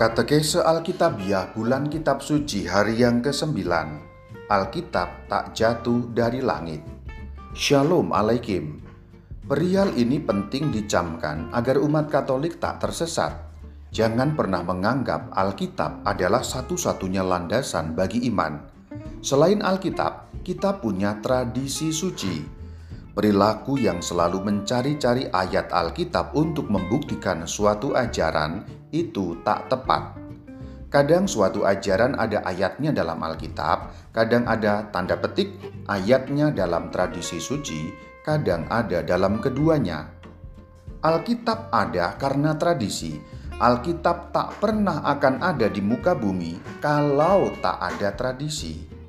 Katekese Alkitabiah Bulan Kitab Suci hari yang ke-9 Alkitab tak jatuh dari langit. Shalom Alaikum Perihal ini penting dicamkan agar umat Katolik tak tersesat. Jangan pernah menganggap Alkitab adalah satu-satunya landasan bagi iman. Selain Alkitab, kita punya tradisi suci Perilaku yang selalu mencari-cari ayat Alkitab untuk membuktikan suatu ajaran itu tak tepat. Kadang suatu ajaran ada ayatnya dalam Alkitab, kadang ada tanda petik ayatnya dalam tradisi suci, kadang ada dalam keduanya. Alkitab ada karena tradisi. Alkitab tak pernah akan ada di muka bumi kalau tak ada tradisi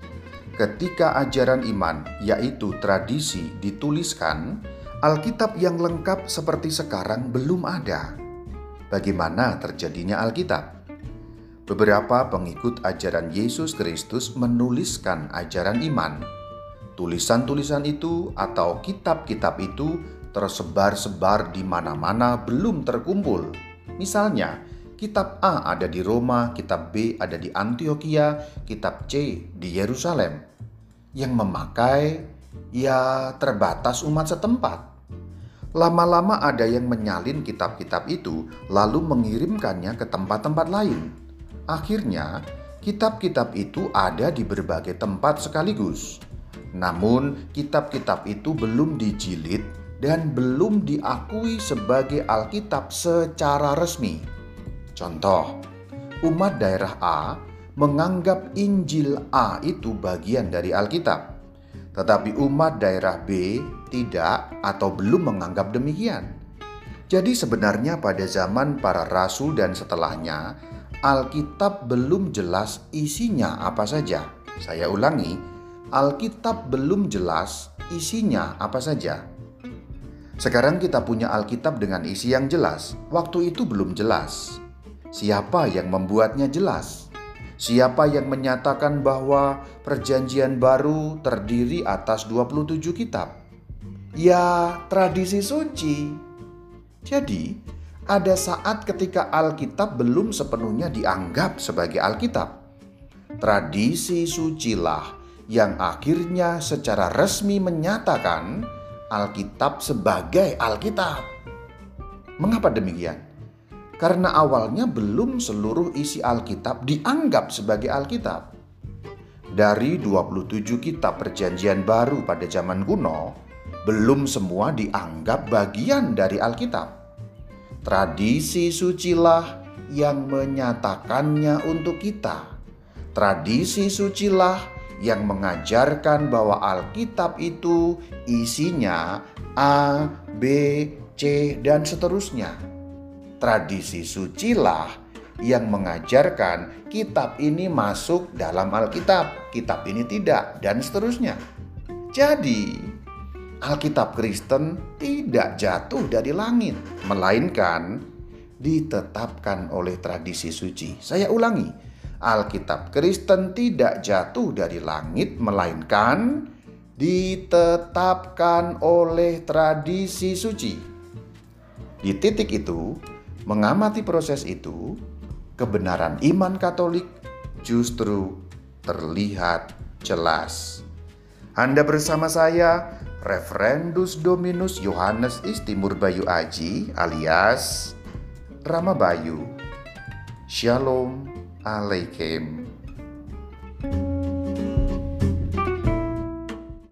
ketika ajaran iman, yaitu tradisi, dituliskan, Alkitab yang lengkap seperti sekarang belum ada. Bagaimana terjadinya Alkitab? Beberapa pengikut ajaran Yesus Kristus menuliskan ajaran iman. Tulisan-tulisan itu atau kitab-kitab itu tersebar-sebar di mana-mana belum terkumpul. Misalnya, kitab A ada di Roma, kitab B ada di Antioquia, kitab C di Yerusalem yang memakai ya terbatas umat setempat. Lama-lama ada yang menyalin kitab-kitab itu lalu mengirimkannya ke tempat-tempat lain. Akhirnya, kitab-kitab itu ada di berbagai tempat sekaligus. Namun, kitab-kitab itu belum dijilid dan belum diakui sebagai Alkitab secara resmi. Contoh, umat daerah A menganggap Injil A itu bagian dari Alkitab, tetapi umat daerah B tidak atau belum menganggap demikian. Jadi, sebenarnya pada zaman para rasul dan setelahnya, Alkitab belum jelas isinya apa saja. Saya ulangi, Alkitab belum jelas isinya apa saja. Sekarang kita punya Alkitab dengan isi yang jelas. Waktu itu belum jelas. Siapa yang membuatnya jelas? Siapa yang menyatakan bahwa perjanjian baru terdiri atas 27 kitab? Ya, tradisi suci. Jadi, ada saat ketika Alkitab belum sepenuhnya dianggap sebagai Alkitab. Tradisi sucilah yang akhirnya secara resmi menyatakan Alkitab sebagai Alkitab. Mengapa demikian? Karena awalnya belum seluruh isi Alkitab dianggap sebagai Alkitab. Dari 27 kitab perjanjian baru pada zaman kuno, belum semua dianggap bagian dari Alkitab. Tradisi sucilah yang menyatakannya untuk kita. Tradisi sucilah yang mengajarkan bahwa Alkitab itu isinya A, B, C, dan seterusnya tradisi sucilah yang mengajarkan kitab ini masuk dalam Alkitab, kitab ini tidak, dan seterusnya. Jadi, Alkitab Kristen tidak jatuh dari langit, melainkan ditetapkan oleh tradisi suci. Saya ulangi, Alkitab Kristen tidak jatuh dari langit, melainkan ditetapkan oleh tradisi suci. Di titik itu, Mengamati proses itu, kebenaran iman Katolik justru terlihat jelas. Anda bersama saya, Referendus Dominus Yohanes Istimur Bayu Aji alias Rama Bayu. Shalom Alaikum.